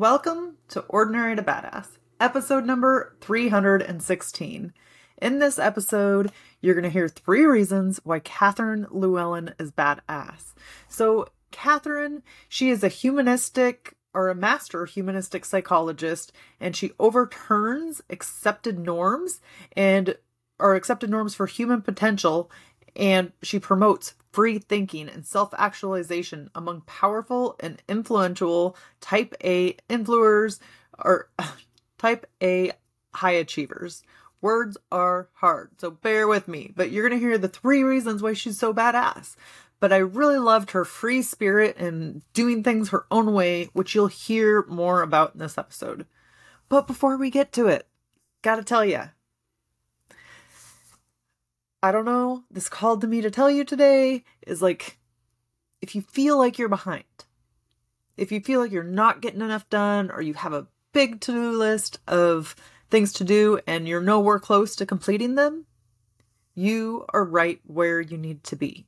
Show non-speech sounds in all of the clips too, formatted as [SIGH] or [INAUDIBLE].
Welcome to Ordinary to Badass, episode number 316. In this episode, you're going to hear three reasons why Catherine Llewellyn is badass. So, Catherine, she is a humanistic or a master humanistic psychologist and she overturns accepted norms and or accepted norms for human potential and she promotes free thinking and self-actualization among powerful and influential type A influencers or [LAUGHS] type A high achievers. Words are hard, so bear with me, but you're going to hear the three reasons why she's so badass but I really loved her free spirit and doing things her own way, which you'll hear more about in this episode. But before we get to it, gotta tell you, I don't know, this called to me to tell you today is like if you feel like you're behind, if you feel like you're not getting enough done, or you have a big to do list of things to do and you're nowhere close to completing them, you are right where you need to be.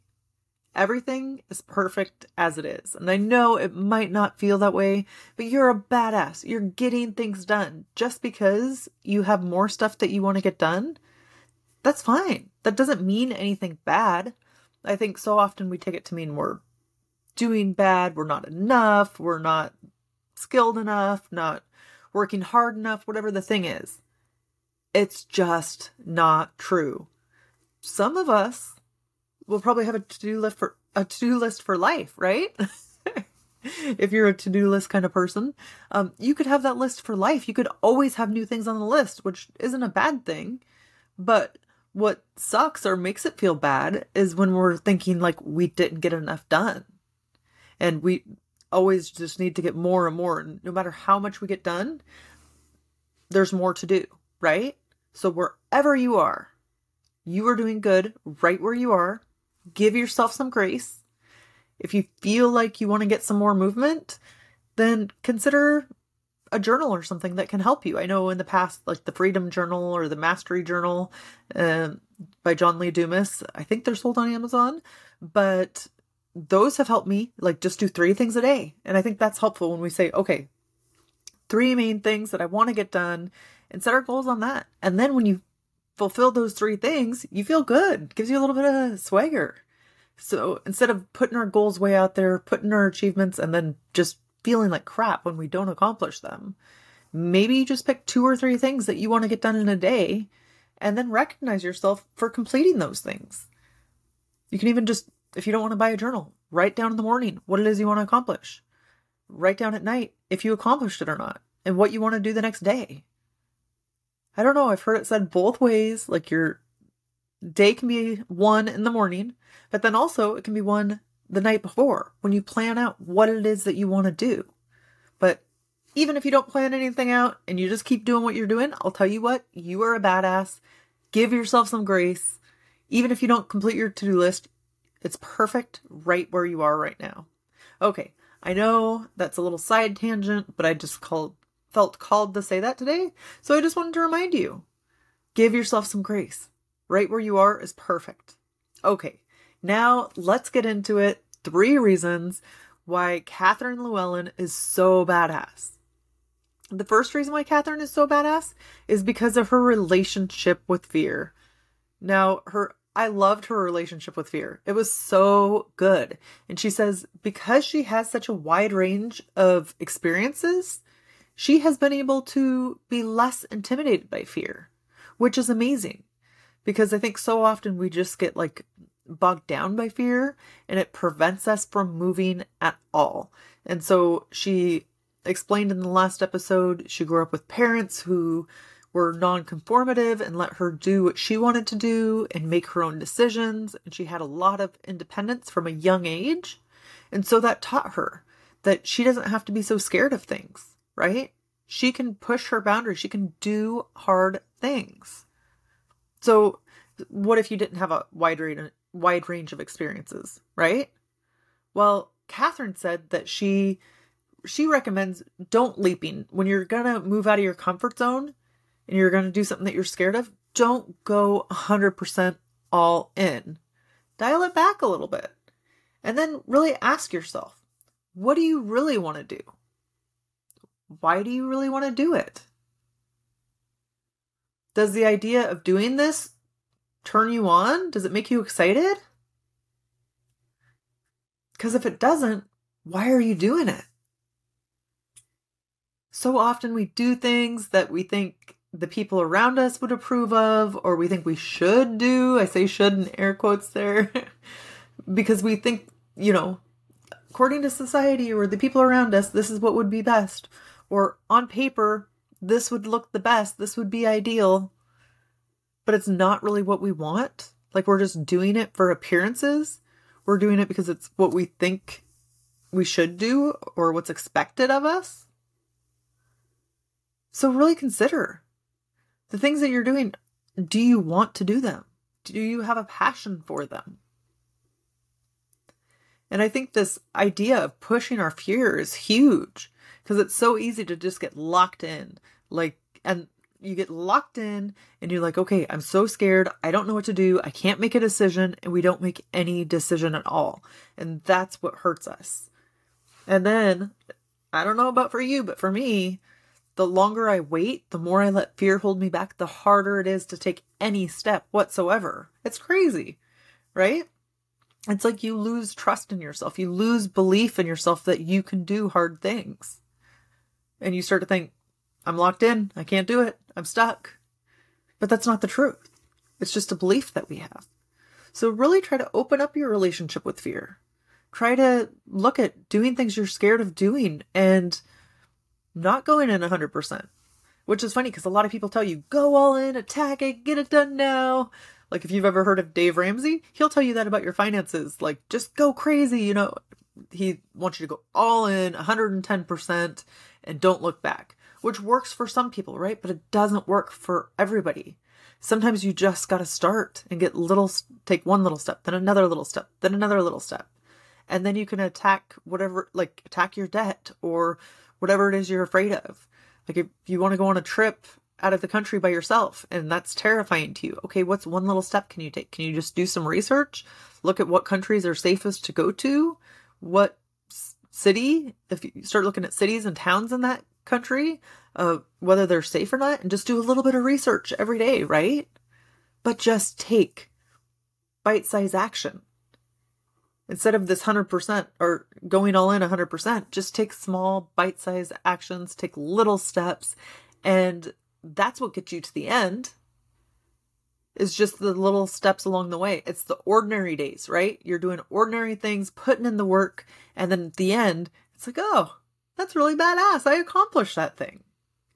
Everything is perfect as it is. And I know it might not feel that way, but you're a badass. You're getting things done. Just because you have more stuff that you want to get done, that's fine. That doesn't mean anything bad. I think so often we take it to mean we're doing bad, we're not enough, we're not skilled enough, not working hard enough, whatever the thing is. It's just not true. Some of us we'll probably have a to-do list for a to-do list for life, right? [LAUGHS] if you're a to-do list kind of person, um, you could have that list for life. You could always have new things on the list, which isn't a bad thing. But what sucks or makes it feel bad is when we're thinking like we didn't get enough done. And we always just need to get more and more. And no matter how much we get done, there's more to do, right? So wherever you are, you are doing good right where you are give yourself some grace. If you feel like you want to get some more movement, then consider a journal or something that can help you. I know in the past, like the Freedom Journal or the Mastery Journal uh, by John Lee Dumas, I think they're sold on Amazon, but those have helped me like just do three things a day. And I think that's helpful when we say, okay, three main things that I want to get done and set our goals on that. And then when you fulfill those three things, you feel good. gives you a little bit of swagger. So instead of putting our goals way out there, putting our achievements, and then just feeling like crap when we don't accomplish them, maybe you just pick two or three things that you want to get done in a day and then recognize yourself for completing those things. You can even just, if you don't want to buy a journal, write down in the morning what it is you want to accomplish. Write down at night if you accomplished it or not and what you want to do the next day. I don't know. I've heard it said both ways. Like your day can be one in the morning, but then also it can be one the night before when you plan out what it is that you want to do. But even if you don't plan anything out and you just keep doing what you're doing, I'll tell you what, you are a badass. Give yourself some grace. Even if you don't complete your to do list, it's perfect right where you are right now. Okay, I know that's a little side tangent, but I just called felt called to say that today. So I just wanted to remind you give yourself some grace. Right where you are is perfect. Okay, now let's get into it. Three reasons why Catherine Llewellyn is so badass. The first reason why Catherine is so badass is because of her relationship with fear. Now, her I loved her relationship with fear. It was so good. And she says because she has such a wide range of experiences, she has been able to be less intimidated by fear, which is amazing because I think so often we just get like bogged down by fear and it prevents us from moving at all. And so she explained in the last episode she grew up with parents who were non-conformative and let her do what she wanted to do and make her own decisions and she had a lot of independence from a young age. And so that taught her that she doesn't have to be so scared of things, right? She can push her boundaries. She can do hard things. So, what if you didn't have a wide range, wide range of experiences, right? Well, Catherine said that she she recommends don't leaping when you're gonna move out of your comfort zone and you're gonna do something that you're scared of. Don't go 100% all in. Dial it back a little bit, and then really ask yourself, what do you really want to do? Why do you really want to do it? Does the idea of doing this turn you on? Does it make you excited? Because if it doesn't, why are you doing it? So often we do things that we think the people around us would approve of, or we think we should do. I say should in air quotes there, [LAUGHS] because we think, you know, according to society or the people around us, this is what would be best. Or on paper, this would look the best, this would be ideal but it's not really what we want. Like we're just doing it for appearances. We're doing it because it's what we think we should do or what's expected of us. So really consider the things that you're doing. Do you want to do them? Do you have a passion for them? And I think this idea of pushing our fear is huge because it's so easy to just get locked in. Like, and you get locked in and you're like, okay, I'm so scared. I don't know what to do. I can't make a decision. And we don't make any decision at all. And that's what hurts us. And then, I don't know about for you, but for me, the longer I wait, the more I let fear hold me back, the harder it is to take any step whatsoever. It's crazy, right? It's like you lose trust in yourself. You lose belief in yourself that you can do hard things. And you start to think, I'm locked in. I can't do it. I'm stuck. But that's not the truth. It's just a belief that we have. So really try to open up your relationship with fear. Try to look at doing things you're scared of doing and not going in 100%. Which is funny because a lot of people tell you, go all in, attack it, get it done now. Like if you've ever heard of Dave Ramsey, he'll tell you that about your finances. Like just go crazy, you know. He wants you to go all in 110% and don't look back which works for some people, right? But it doesn't work for everybody. Sometimes you just got to start and get little, take one little step, then another little step, then another little step. And then you can attack whatever, like attack your debt or whatever it is you're afraid of. Like if you want to go on a trip out of the country by yourself and that's terrifying to you. Okay, what's one little step can you take? Can you just do some research? Look at what countries are safest to go to? What city? If you start looking at cities and towns in that country, uh, whether they're safe or not, and just do a little bit of research every day, right? But just take bite sized action. Instead of this 100% or going all in 100%, just take small bite sized actions, take little steps, and that's what gets you to the end. Is just the little steps along the way. It's the ordinary days, right? You're doing ordinary things, putting in the work, and then at the end, it's like, oh, that's really badass. I accomplished that thing.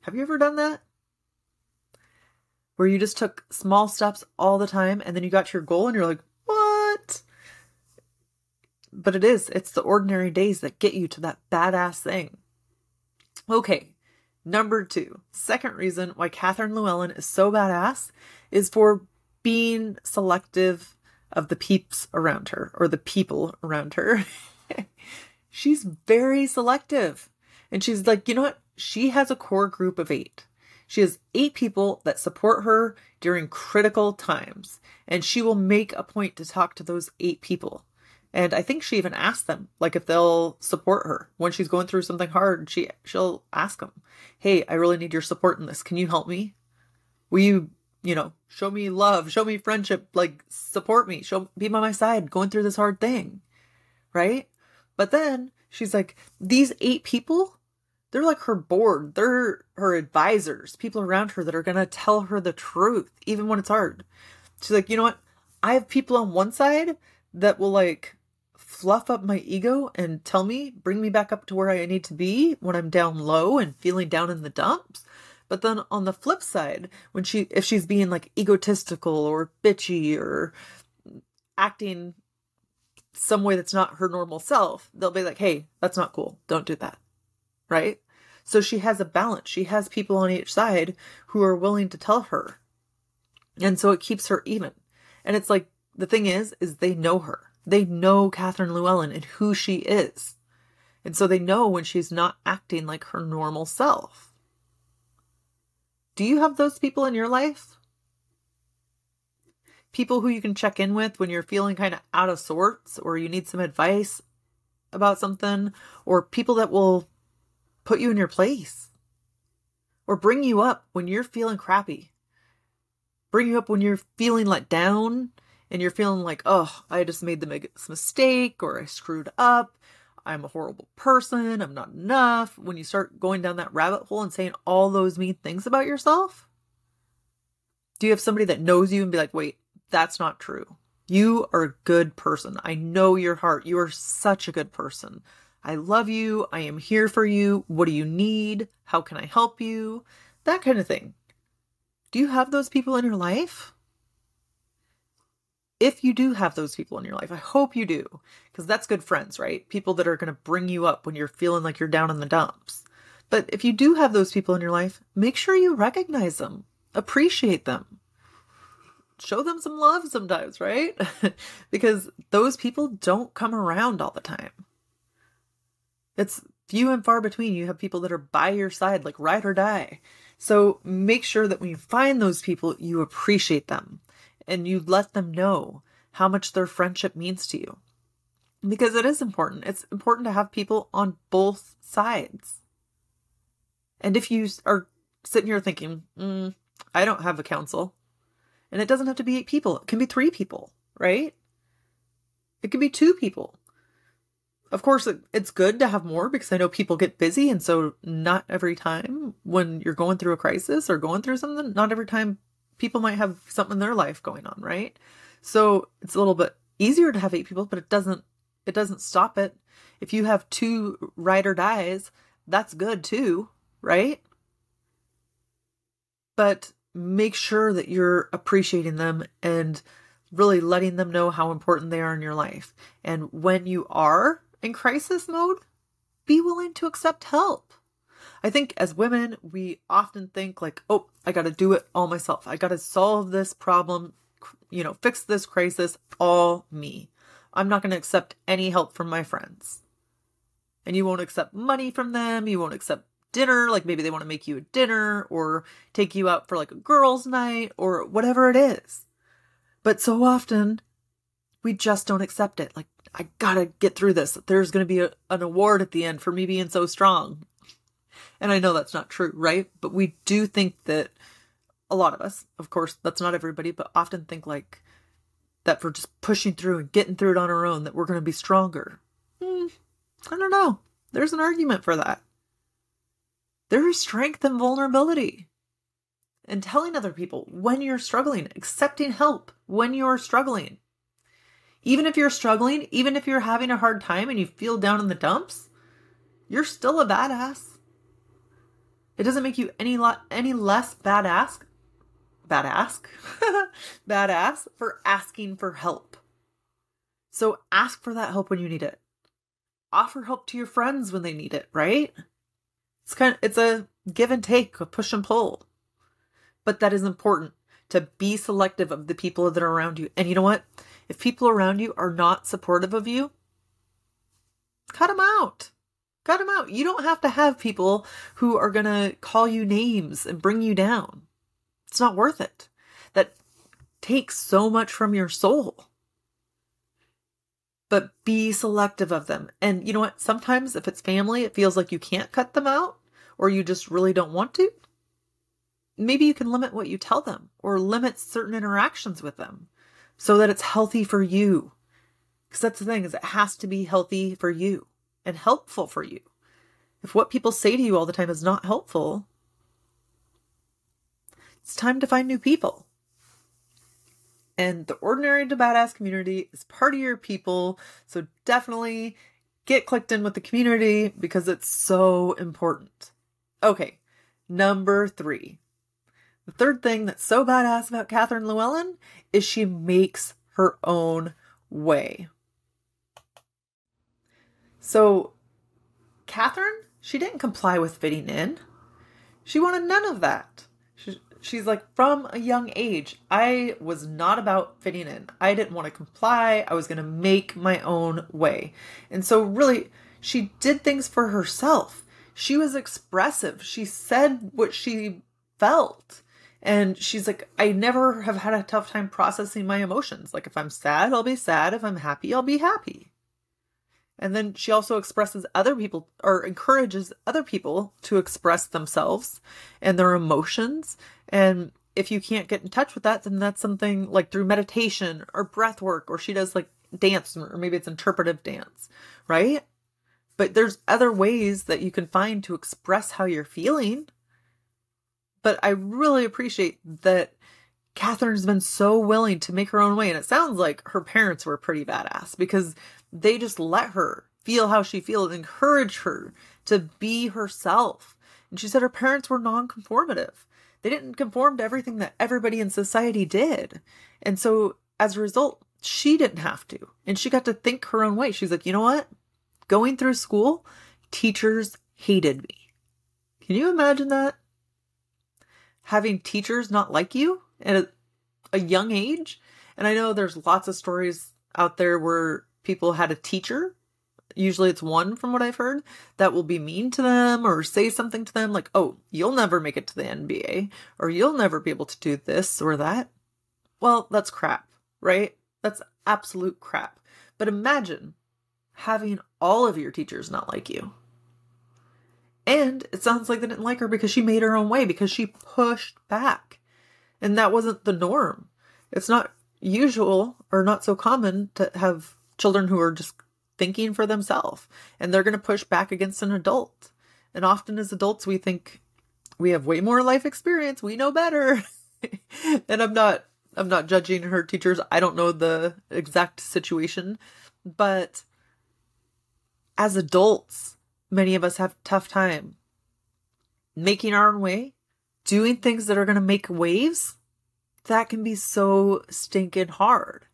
Have you ever done that? Where you just took small steps all the time and then you got to your goal and you're like, what? But it is, it's the ordinary days that get you to that badass thing. Okay, number two, second reason why Catherine Llewellyn is so badass is for being selective of the peeps around her or the people around her. [LAUGHS] she's very selective. And she's like, you know what? She has a core group of eight. She has eight people that support her during critical times, and she will make a point to talk to those eight people. And I think she even asked them, like, if they'll support her when she's going through something hard. She she'll ask them, "Hey, I really need your support in this. Can you help me? Will you, you know, show me love, show me friendship, like support me, show be by my side going through this hard thing, right?" But then she's like, these eight people, they're like her board. They're her advisors, people around her that are going to tell her the truth, even when it's hard. She's like, you know what? I have people on one side that will like fluff up my ego and tell me, bring me back up to where I need to be when I'm down low and feeling down in the dumps. But then on the flip side, when she, if she's being like egotistical or bitchy or acting some way that's not her normal self, they'll be like, hey, that's not cool. Don't do that. Right? So she has a balance. She has people on each side who are willing to tell her. And so it keeps her even. And it's like, the thing is, is they know her. They know Catherine Llewellyn and who she is. And so they know when she's not acting like her normal self. Do you have those people in your life? People who you can check in with when you're feeling kind of out of sorts or you need some advice about something, or people that will put you in your place or bring you up when you're feeling crappy, bring you up when you're feeling let down and you're feeling like, oh, I just made the biggest mistake or I screwed up. I'm a horrible person. I'm not enough. When you start going down that rabbit hole and saying all those mean things about yourself, do you have somebody that knows you and be like, wait, that's not true? You are a good person. I know your heart. You are such a good person. I love you. I am here for you. What do you need? How can I help you? That kind of thing. Do you have those people in your life? if you do have those people in your life, I hope you do, because that's good friends, right? People that are going to bring you up when you're feeling like you're down in the dumps. But if you do have those people in your life, make sure you recognize them, appreciate them, show them some love sometimes, right? [LAUGHS] because those people don't come around all the time. It's few and far between. You have people that are by your side, like ride or die. So make sure that when you find those people, you appreciate them and you let them know how much their friendship means to you. Because it is important. It's important to have people on both sides. And if you are sitting here thinking, mm, I don't have a council, and it doesn't have to be eight people, it can be three people, right? It can be two people. Of course, it's good to have more because I know people get busy. And so, not every time when you're going through a crisis or going through something, not every time people might have something in their life going on, right? So it's a little bit easier to have eight people, but it doesn't it doesn't stop it. If you have two ride or dies, that's good too, right? But make sure that you're appreciating them and really letting them know how important they are in your life. And when you are in crisis mode, be willing to accept help. I think as women, we often think like, oh, I got to do it all myself. I got to solve this problem, you know, fix this crisis all me. I'm not going to accept any help from my friends. And you won't accept money from them. You won't accept dinner. Like maybe they want to make you a dinner or take you out for like a girls' night or whatever it is. But so often we just don't accept it. Like, I gotta get through this. There's gonna be a, an award at the end for me being so strong. And I know that's not true, right? But we do think that a lot of us, of course, that's not everybody, but often think like that for just pushing through and getting through it on our own, that we're to be stronger. Hmm, I don't know. There's an argument for that. There is strength in vulnerability. And telling other people when you're struggling, accepting help when you're struggling. Even if you're struggling, even if you're having a hard time and you feel down in the dumps, you're still a badass. It doesn't make you any lot any less badass badass [LAUGHS] badass for asking for help. So ask for that help when you need it. Offer help to your friends when they need it, right? It's kind of it's a give and take, a push and pull. But that is important to be selective of the people that are around you. And you know what? If people around you are not supportive of you, cut them out. Cut them out. You don't have to have people who are going to call you names and bring you down. It's not worth it. That takes so much from your soul. But be selective of them. And you know what? Sometimes if it's family, it feels like you can't cut them out or you just really don't want to. Maybe you can limit what you tell them or limit certain interactions with them so that it's healthy for you. Because that's the thing is it has to be healthy for you and helpful for you. If what people say to you all the time is not helpful, it's time to find new people. And the Ordinary to Badass community is part of your people. So definitely get clicked in with the community because it's so important. Okay, number three. The third thing that's so badass about Catherine Llewellyn is she makes her own way. So, Catherine, she didn't comply with fitting in. She wanted none of that. She, she's like, from a young age, I was not about fitting in. I didn't want to comply. I was going to make my own way. And so, really, she did things for herself. She was expressive. She said what she felt. And she's like, I never have had a tough time processing my emotions. Like, if I'm sad, I'll be sad. If I'm happy, I'll be happy. And then she also expresses other people or encourages other people to express themselves and their emotions. And if you can't get in touch with that, then that's something like through meditation or breath work, or she does like dance, or maybe it's interpretive dance, right? But there's other ways that you can find to express how you're feeling. But I really appreciate that Catherine's been so willing to make her own way. And it sounds like her parents were pretty badass because they just let her feel how she feels, encourage her to be herself. And she said her parents were non-conformative. They didn't conform to everything that everybody in society did. And so as a result, she didn't have to. And she got to think her own way. She's like, you know what? Going through school, teachers hated me. Can you imagine that? Having teachers not like you at a, a young age? And I know there's lots of stories out there where people had a teacher usually it's one from what I've heard that will be mean to them or say something to them like, oh, you'll never make it to the NBA or you'll never be able to do this or that. Well, that's crap, right? That's absolute crap. But imagine having all of your teachers not like you. And it sounds like they didn't like her because she made her own way, because she pushed back. And that wasn't the norm. It's not usual or not so common to have children who are just thinking for themselves and they're going to push back against an adult. And often as adults, we think we have way more life experience. We know better. [LAUGHS] and I'm not, I'm not judging her teachers. I don't know the exact situation, but as adults, many of us have tough time making our own way, doing things that are going to make waves. That can be so stinking hard.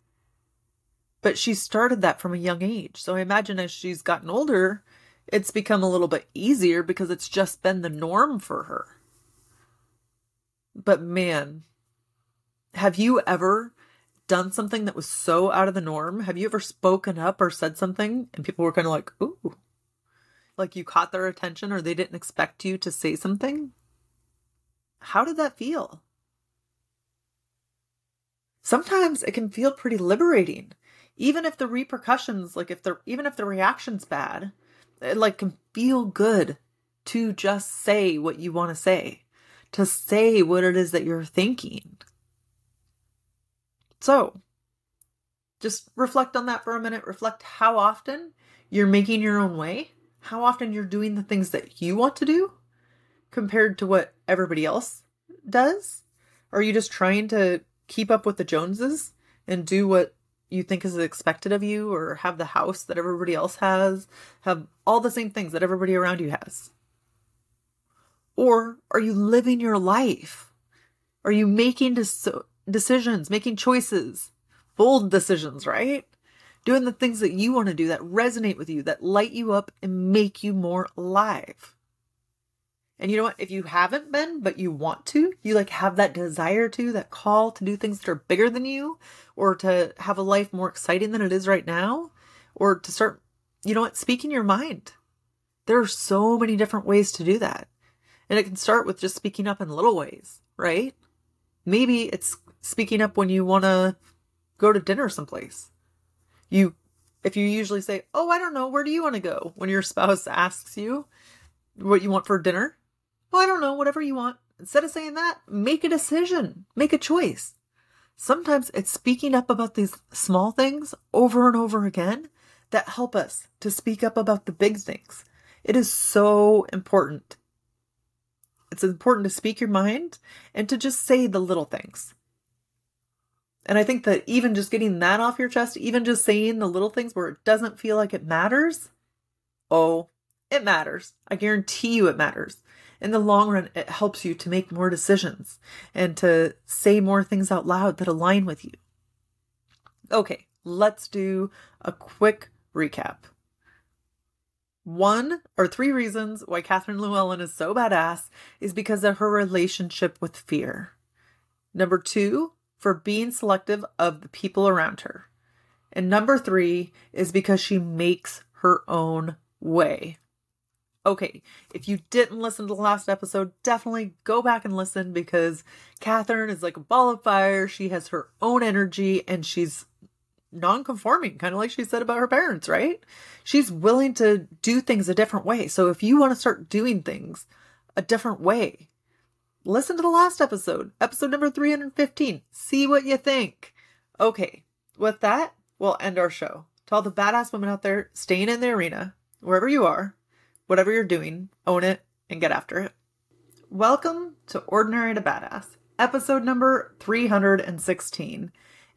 But she started that from a young age. So I imagine as she's gotten older, it's become a little bit easier because it's just been the norm for her. But man, have you ever done something that was so out of the norm? Have you ever spoken up or said something and people were kind of like, ooh, like you caught their attention or they didn't expect you to say something? How did that feel? Sometimes it can feel pretty liberating even if the repercussions like if the even if the reaction's bad it like can feel good to just say what you want to say to say what it is that you're thinking so just reflect on that for a minute reflect how often you're making your own way how often you're doing the things that you want to do compared to what everybody else does are you just trying to keep up with the joneses and do what you think is expected of you or have the house that everybody else has, have all the same things that everybody around you has? Or are you living your life? Are you making decisions, making choices, bold decisions, right? Doing the things that you want to do that resonate with you, that light you up and make you more alive. And you know what? If you haven't been, but you want to, you like have that desire to, that call to do things that are bigger than you, or to have a life more exciting than it is right now, or to start, you know what, speaking your mind. There are so many different ways to do that. And it can start with just speaking up in little ways, right? Maybe it's speaking up when you want to go to dinner someplace. You, if you usually say, Oh, I don't know, where do you want to go? When your spouse asks you what you want for dinner, well, I don't know, whatever you want. Instead of saying that, make a decision, make a choice. Sometimes it's speaking up about these small things over and over again that help us to speak up about the big things. It is so important. It's important to speak your mind and to just say the little things. And I think that even just getting that off your chest, even just saying the little things where it doesn't feel like it matters, oh, it matters. I guarantee you it matters in the long run, it helps you to make more decisions and to say more things out loud that align with you. Okay, let's do a quick recap. One or three reasons why Catherine Llewellyn is so badass is because of her relationship with fear. Number two, for being selective of the people around her. And number three is because she makes her own way. Okay, if you didn't listen to the last episode, definitely go back and listen because Catherine is like a ball of fire. She has her own energy and she's non-conforming kind of like she said about her parents right she's willing to do things a different way so if you want to start doing things a different way listen to the last episode episode number 315 see what you think. Okay with that we'll end our show. To all the badass women out there staying in the arena wherever you are whatever you're doing own it and get after it. Welcome to ordinary to badass episode number 316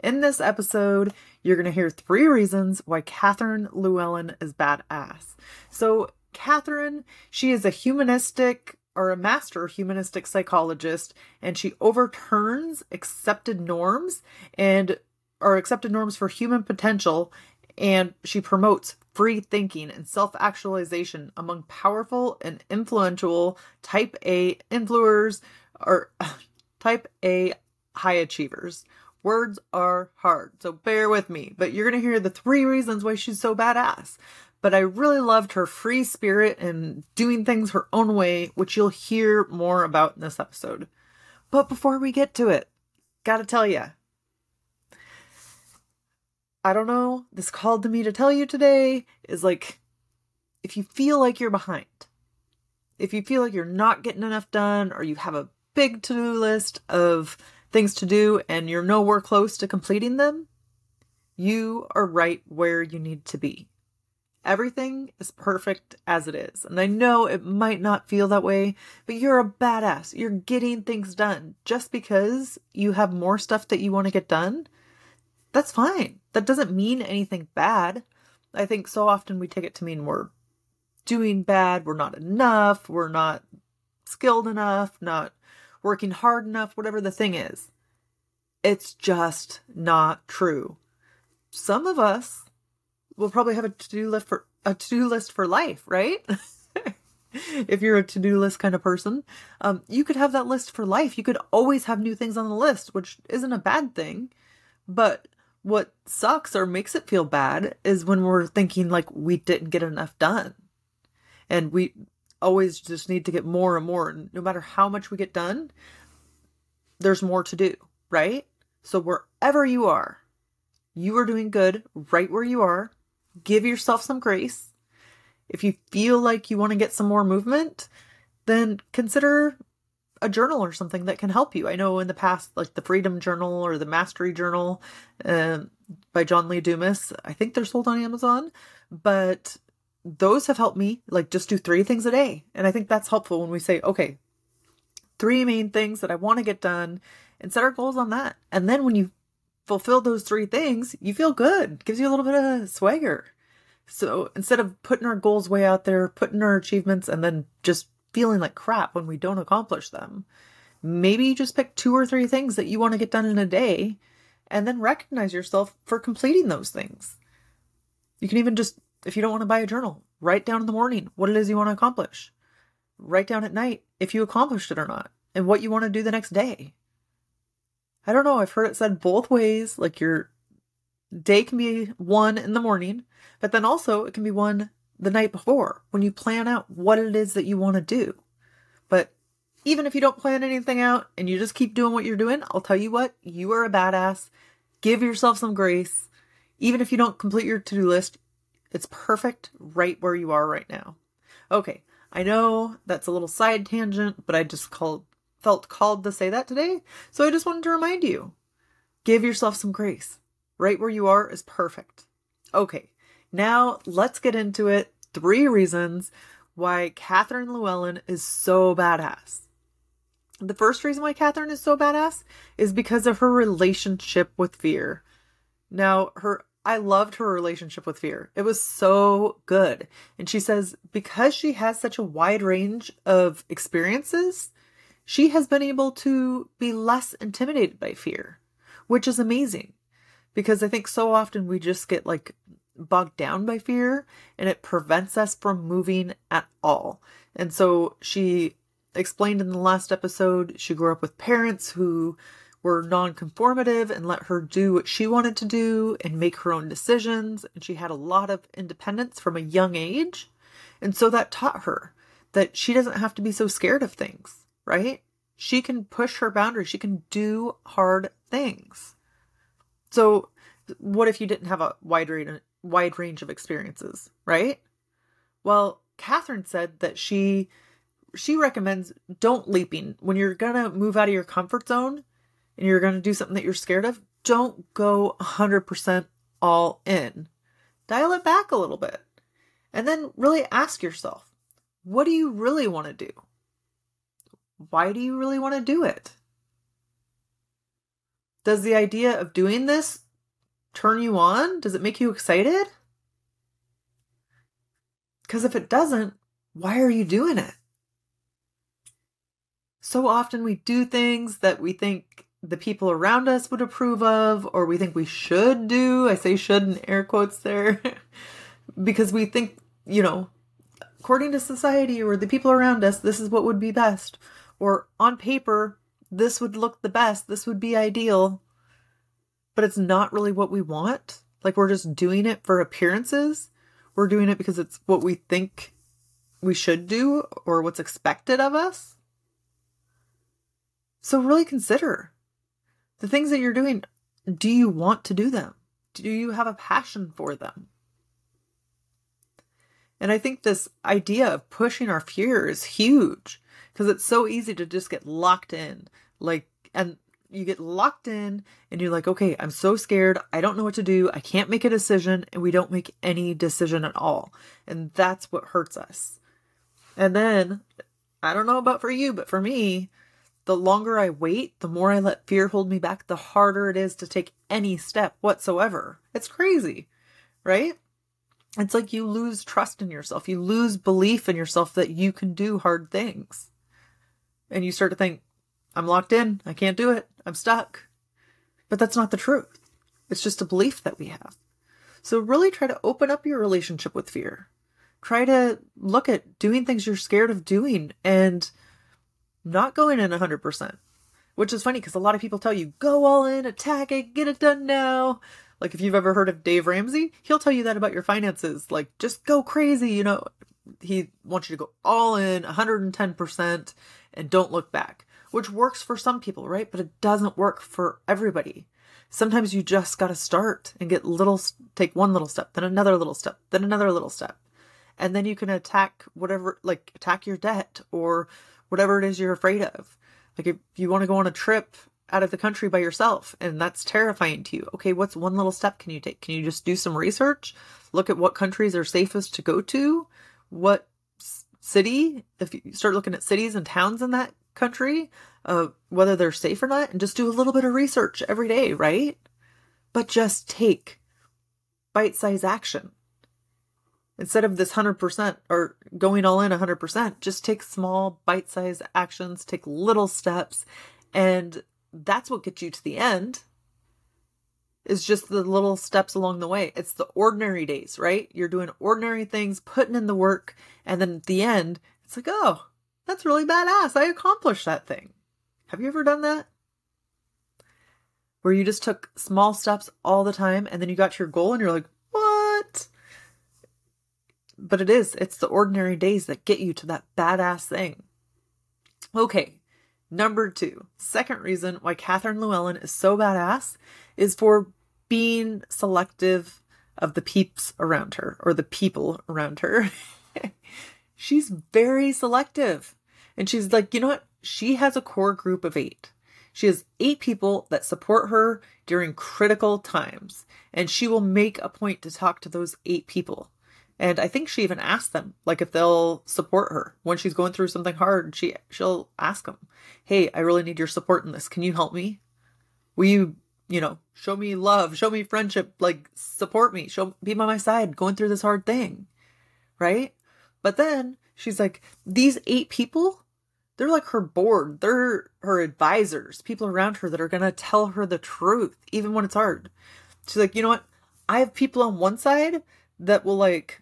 in this episode, you're going to hear three reasons why Catherine Llewellyn is badass. So, Catherine, she is a humanistic or a master humanistic psychologist, and she overturns accepted norms and or accepted norms for human potential, and she promotes free thinking and self-actualization among powerful and influential type A influencers or [LAUGHS] type A high achievers. Words are hard, so bear with me. But you're going to hear the three reasons why she's so badass. But I really loved her free spirit and doing things her own way, which you'll hear more about in this episode. But before we get to it, gotta tell you, I don't know, this called to me to tell you today is like if you feel like you're behind, if you feel like you're not getting enough done, or you have a big to do list of things to do and you're nowhere close to completing them, you are right where you need to be. Everything is perfect as it is. And I know it might not feel that way, but you're a badass. You're getting things done. Just because you have more stuff that you want to get done, that's fine. That doesn't mean anything bad. I think so often we take it to mean we're doing bad, we're not enough, we're not skilled enough, not working hard enough, whatever the thing is. It's just not true. Some of us will probably have a to-do list for a to-do list for life, right? [LAUGHS] if you're a to-do list kind of person, um, you could have that list for life. You could always have new things on the list, which isn't a bad thing. But what sucks or makes it feel bad is when we're thinking like we didn't get enough done. And we always just need to get more and more. And no matter how much we get done, there's more to do, right? So wherever you are, you are doing good right where you are. Give yourself some grace. If you feel like you want to get some more movement, then consider a journal or something that can help you. I know in the past, like the Freedom Journal or the Mastery Journal uh, by John Lee Dumas, I think they're sold on Amazon, but those have helped me like just do three things a day. And I think that's helpful when we say, okay, three main things that I want to get done and set our goals on that. And then when you fulfill those three things, you feel good. It gives you a little bit of swagger. So instead of putting our goals way out there, putting our achievements, and then just feeling like crap when we don't accomplish them, maybe you just pick two or three things that you want to get done in a day and then recognize yourself for completing those things. You can even just if you don't want to buy a journal, write down in the morning what it is you want to accomplish. Write down at night if you accomplished it or not and what you want to do the next day. I don't know, I've heard it said both ways. Like your day can be one in the morning, but then also it can be one the night before when you plan out what it is that you want to do. But even if you don't plan anything out and you just keep doing what you're doing, I'll tell you what, you are a badass. Give yourself some grace. Even if you don't complete your to do list, it's perfect right where you are right now. Okay, I know that's a little side tangent, but I just called felt called to say that today, so I just wanted to remind you. Give yourself some grace. Right where you are is perfect. Okay, now let's get into it. Three reasons why Catherine Llewellyn is so badass. The first reason why Catherine is so badass is because of her relationship with fear. Now, her I loved her relationship with fear. It was so good. And she says, because she has such a wide range of experiences, she has been able to be less intimidated by fear, which is amazing. Because I think so often we just get like bogged down by fear and it prevents us from moving at all. And so she explained in the last episode she grew up with parents who were non-conformative and let her do what she wanted to do and make her own decisions and she had a lot of independence from a young age. And so that taught her that she doesn't have to be so scared of things, right? She can push her boundaries. She can do hard things. So what if you didn't have a wide range, wide range of experiences, right? Well, Catherine said that she she recommends don't leaping when you're gonna move out of your comfort zone and you're gonna do something that you're scared of. Don't go 100% all in. Dial it back a little bit, and then really ask yourself, what do you really want to do? Why do you really want to do it? Does the idea of doing this turn you on? Does it make you excited? Because if it doesn't, why are you doing it? So often we do things that we think the people around us would approve of, or we think we should do. I say should in air quotes there, [LAUGHS] because we think, you know, according to society or the people around us, this is what would be best. Or on paper, this would look the best, this would be ideal but it's not really what we want. Like we're just doing it for appearances. We're doing it because it's what we think we should do or what's expected of us. So really consider the things that you're doing. Do you want to do them? Do you have a passion for them? And I think this idea of pushing our fear is huge because it's so easy to just get locked in. Like, and you get locked in and you're like, okay, I'm so scared. I don't know what to do. I can't make a decision. And we don't make any decision at all. And that's what hurts us. And then, I don't know about for you, but for me, the longer I wait, the more I let fear hold me back, the harder it is to take any step whatsoever. It's crazy, right? It's like you lose trust in yourself. You lose belief in yourself that you can do hard things. And you start to think, I'm locked in. I can't do it. I'm stuck. But that's not the truth. It's just a belief that we have. So really try to open up your relationship with fear. Try to look at doing things you're scared of doing and not going in 100%. Which is funny because a lot of people tell you, go all in, attack it, get it done now. Like if you've ever heard of Dave Ramsey, he'll tell you that about your finances. Like just go crazy, you know. He wants you to go all in 110% and don't look back which works for some people, right? But it doesn't work for everybody. Sometimes you just got to start and get little, take one little step, then another little step, then another little step. And then you can attack whatever, like attack your debt or whatever it is you're afraid of. Like if you want to go on a trip out of the country by yourself and that's terrifying to you. Okay, what's one little step can you take? Can you just do some research? Look at what countries are safest to go to? What city? If you start looking at cities and towns in that country, uh, whether they're safe or not, and just do a little bit of research every day, right? But just take bite sized action. Instead of this 100% or going all in 100%, just take small bite sized actions, take little steps, and that's what gets you to the end. Is just the little steps along the way. It's the ordinary days, right? You're doing ordinary things, putting in the work, and then at the end, it's like, oh, that's really badass. I accomplished that thing. Have you ever done that? Where you just took small steps all the time and then you got to your goal and you're like, what? But it is, it's the ordinary days that get you to that badass thing. Okay, number two, second reason why Catherine Llewellyn is so badass is for being selective of the peeps around her or the people around her. [LAUGHS] she's very selective. And she's like, you know what? She has a core group of eight. She has eight people that support her during critical times, and she will make a point to talk to those eight people. And I think she even asked them, like, if they'll support her when she's going through something hard. She she'll ask them, "Hey, I really need your support in this. Can you help me? Will you, you know, show me love, show me friendship, like support me, show be by my side going through this hard thing, right?" But then she's like, these eight people, they're like her board. They're her advisors, people around her that are to tell her the truth, even when it's hard. She's like, you know what? I have people on one side that will like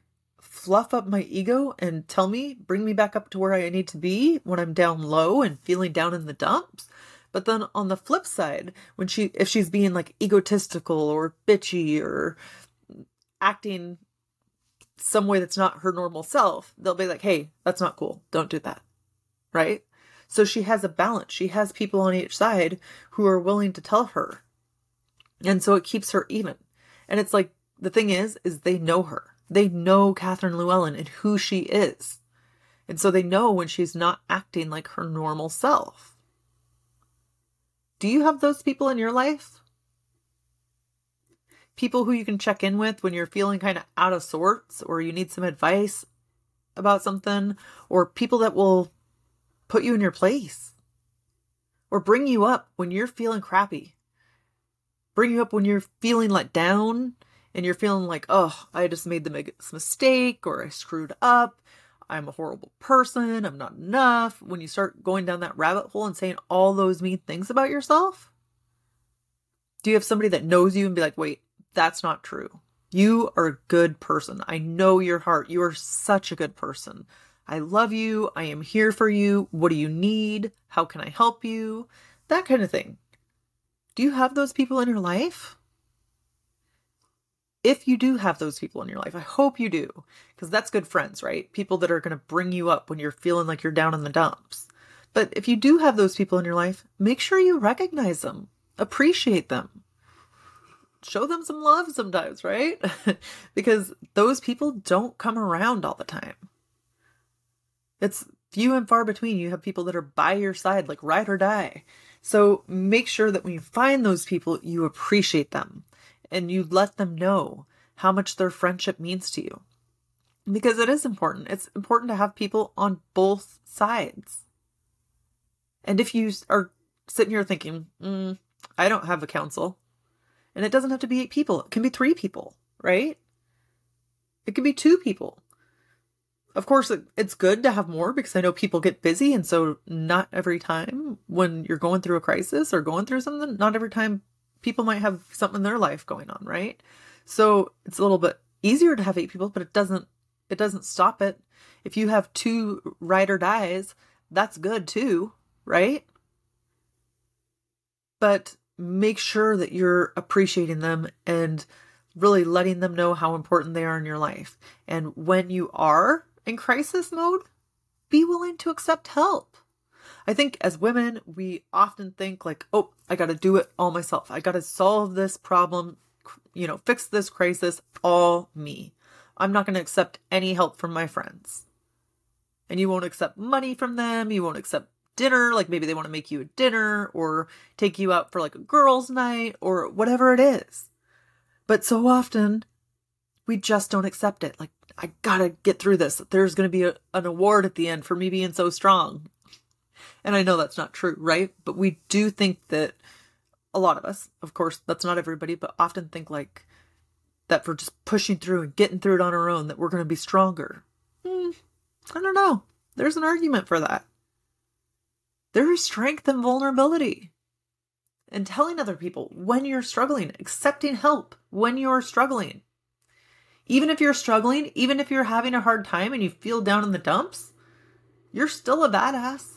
fluff up my ego and tell me, bring me back up to where I need to be when I'm down low and feeling down in the dumps. But then on the flip side, when she, if she's being like egotistical or bitchy or acting some way that's not her normal self, they'll be like, hey, that's not cool. Don't do that. Right? So she has a balance. She has people on each side who are willing to tell her. And so it keeps her even. And it's like, the thing is, is they know her. They know Catherine Llewellyn and who she is. And so they know when she's not acting like her normal self. Do you have those people in your life? People who you can check in with when you're feeling kind of out of sorts or you need some advice about something, or people that will put you in your place or bring you up when you're feeling crappy, bring you up when you're feeling let down and you're feeling like, oh, I just made the biggest mistake or I screwed up. I'm a horrible person. I'm not enough. When you start going down that rabbit hole and saying all those mean things about yourself, do you have somebody that knows you and be like, wait, that's not true? You are a good person. I know your heart. You are such a good person. I love you. I am here for you. What do you need? How can I help you? That kind of thing. Do you have those people in your life? If you do have those people in your life, I hope you do, because that's good friends, right? People that are going to bring you up when you're feeling like you're down in the dumps. But if you do have those people in your life, make sure you recognize them, appreciate them, show them some love sometimes, right? [LAUGHS] because those people don't come around all the time. It's few and far between. You have people that are by your side, like ride or die. So make sure that when you find those people, you appreciate them and you let them know how much their friendship means to you. Because it is important. It's important to have people on both sides. And if you are sitting here thinking, mm, I don't have a council, and it doesn't have to be eight people, it can be three people, right? It could be two people. Of course, it's good to have more because I know people get busy. And so, not every time when you're going through a crisis or going through something, not every time people might have something in their life going on, right? So it's a little bit easier to have eight people, but it doesn't it doesn't stop it. If you have two ride or dies, that's good too, right? But make sure that you're appreciating them and really letting them know how important they are in your life. And when you are in crisis mode, be willing to accept help. I think as women, we often think like, oh, I got to do it all myself. I got to solve this problem, you know, fix this crisis all me. I'm not going to accept any help from my friends. And you won't accept money from them. You won't accept dinner. Like maybe they want to make you a dinner or take you out for like a girls' night or whatever it is. But so often we just don't accept it. Like, I gotta get through this. There's gonna be a, an award at the end for me being so strong. And I know that's not true, right? But we do think that a lot of us, of course, that's not everybody, but often think like that for just pushing through and getting through it on our own, that we're going to be stronger. Mm, I don't know. There's an argument for that. There is strength in vulnerability. And telling other people when you're struggling, accepting help when you're struggling. Even if you're struggling, even if you're having a hard time and you feel down in the dumps, you're still a badass.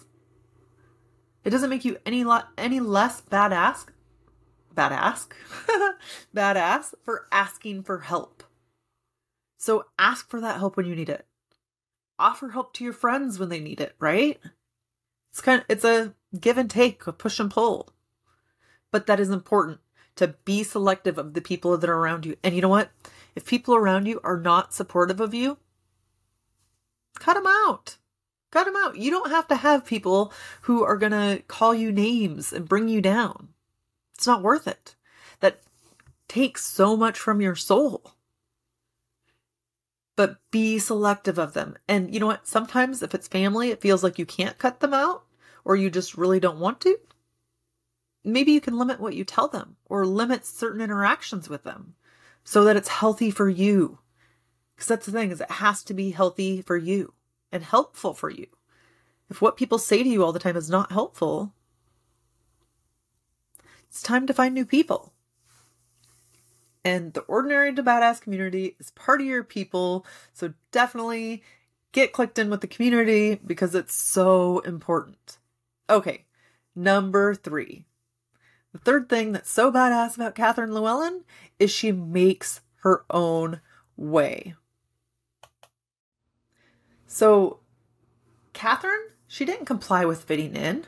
It doesn't make you any lot any less badass badass [LAUGHS] badass for asking for help. So ask for that help when you need it. Offer help to your friends when they need it, right? It's kind of it's a give and take, a push and pull. But that is important to be selective of the people that are around you. And you know what? If people around you are not supportive of you, cut them out. Cut them out. You don't have to have people who are going to call you names and bring you down. It's not worth it. That takes so much from your soul. But be selective of them. And you know what? Sometimes if it's family, it feels like you can't cut them out or you just really don't want to. Maybe you can limit what you tell them or limit certain interactions with them so that it's healthy for you. Because that's the thing is it has to be healthy for you and helpful for you. If what people say to you all the time is not helpful, it's time to find new people. And the Ordinary to Badass community is part of your people. So definitely get clicked in with the community because it's so important. Okay, number three. The third thing that's so badass about Catherine Llewellyn is she makes her own way. So, Catherine, she didn't comply with fitting in.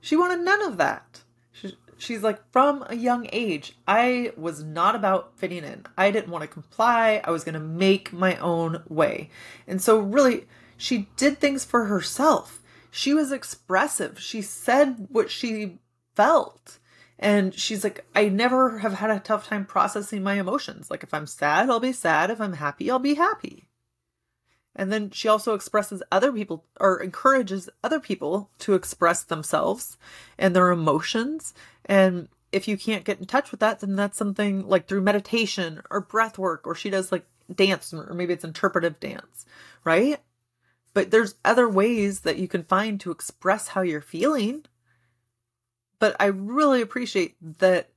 She wanted none of that. She, she's like, from a young age, I was not about fitting in. I didn't want to comply. I was going to make my own way. And so, really, she did things for herself. She was expressive. She said what she felt. And she's like, I never have had a tough time processing my emotions. Like, if I'm sad, I'll be sad. If I'm happy, I'll be happy. And then she also expresses other people or encourages other people to express themselves and their emotions. And if you can't get in touch with that, then that's something like through meditation or breath work, or she does like dance, or maybe it's interpretive dance, right? But there's other ways that you can find to express how you're feeling. But I really appreciate that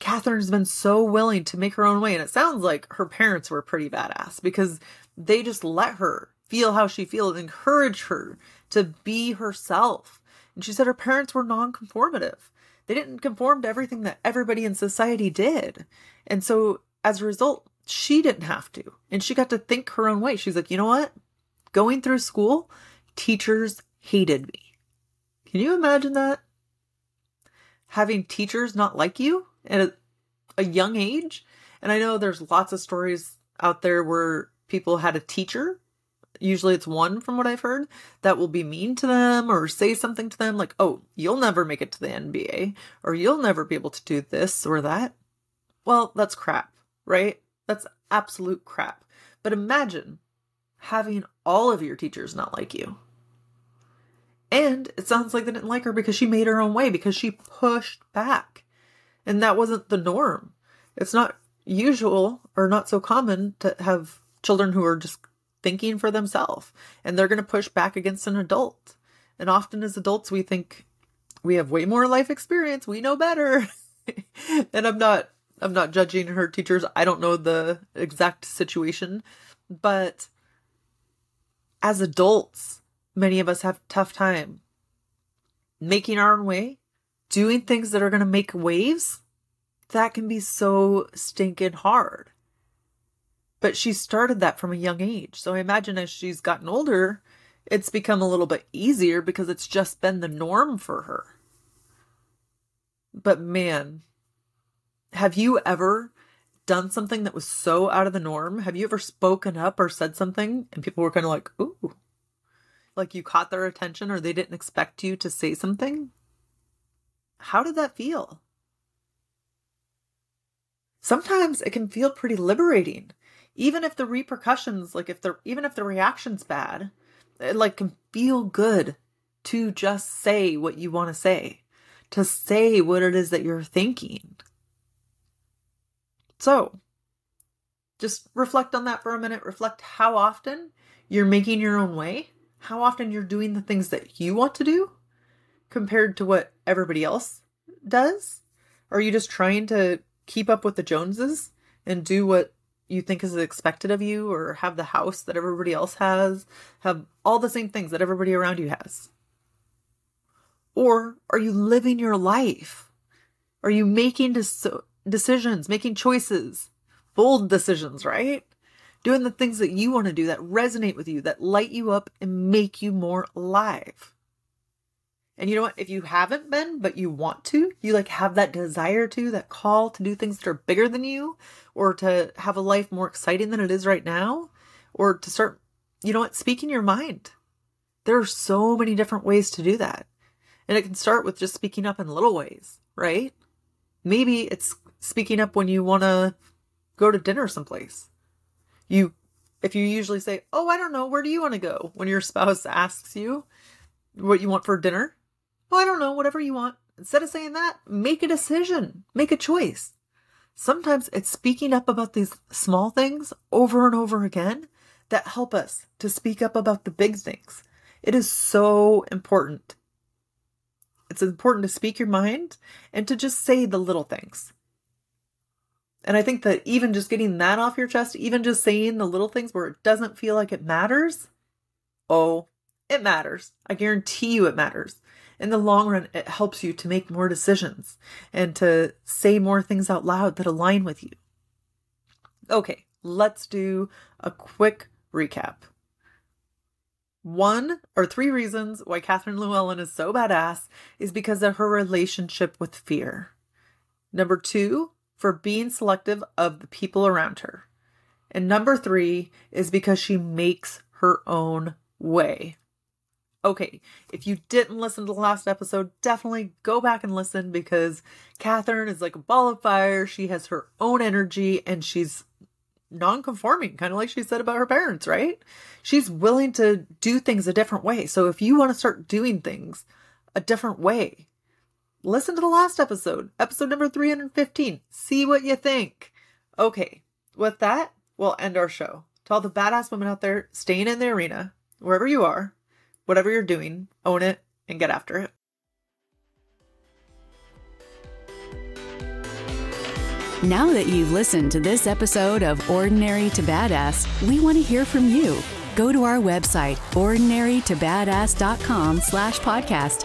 Catherine's been so willing to make her own way. And it sounds like her parents were pretty badass because they just let her feel how she feels, encourage her to be herself. And she said her parents were non-conformative. They didn't conform to everything that everybody in society did. And so as a result, she didn't have to. And she got to think her own way. She's like, you know what? Going through school, teachers hated me. Can you imagine that? Having teachers not like you at a, a young age? And I know there's lots of stories out there where people had a teacher usually it's one from what I've heard that will be mean to them or say something to them like, oh, you'll never make it to the NBA or you'll never be able to do this or that. Well, that's crap, right? That's absolute crap. But imagine having all of your teachers not like you. And it sounds like they didn't like her because she made her own way, because she pushed back. And that wasn't the norm. It's not usual or not so common to have children who are just thinking for themselves and they're going to push back against an adult. And often as adults, we think we have way more life experience. We know better. [LAUGHS] and I'm not, I'm not judging her teachers. I don't know the exact situation, but as adults, many of us have tough time making our own way, doing things that are going to make waves. That can be so stinking hard. But she started that from a young age. So I imagine as she's gotten older, it's become a little bit easier because it's just been the norm for her. But man, have you ever done something that was so out of the norm? Have you ever spoken up or said something and people were kind of like, ooh, like you caught their attention or they didn't expect you to say something? How did that feel? Sometimes it can feel pretty liberating even if the repercussions like if the even if the reaction's bad it like can feel good to just say what you want to say to say what it is that you're thinking. So just reflect on that for a minute. Reflect how often you're making your own way how often you're doing the things that you want to do compared to what everybody else does. Are you just trying to keep up with the joneses and do what you think is expected of you or have the house that everybody else has, have all the same things that everybody around you has? Or are you living your life? Are you making decisions, making choices, bold decisions, right? Doing the things that you want to do that resonate with you, that light you up and make you more alive. And you know what? If you haven't been, but you want to, you like have that desire to, that call to do things that are bigger than you, or to have a life more exciting than it is right now, or to start, you know what, speaking your mind. There are so many different ways to do that. And it can start with just speaking up in little ways, right? Maybe it's speaking up when you want to go to dinner someplace. You, if you usually say, Oh, I don't know, where do you want to go? When your spouse asks you what you want for dinner, well, I don't know, whatever you want. Instead of saying that, make a decision, make a choice. Sometimes it's speaking up about these small things over and over again that help us to speak up about the big things. It is so important. It's important to speak your mind and to just say the little things. And I think that even just getting that off your chest, even just saying the little things where it doesn't feel like it matters, oh, it matters. I guarantee you it matters. In the long run, it helps you to make more decisions and to say more things out loud that align with you. Okay, let's do a quick recap. One or three reasons why Catherine Llewellyn is so badass is because of her relationship with fear. Number two, for being selective of the people around her. And number three is because she makes her own way. Okay, if you didn't listen to the last episode, definitely go back and listen because Catherine is like a ball of fire. She has her own energy and she's non-conforming kind of like she said about her parents right? She's willing to do things a different way. So if you want to start doing things a different way listen to the last episode episode number 315 see what you think. Okay with that we'll end our show. To all the badass women out there staying in the arena wherever you are whatever you're doing own it and get after it Now that you've listened to this episode of Ordinary to Badass, we want to hear from you. Go to our website, ordinarytobadass.com slash podcast,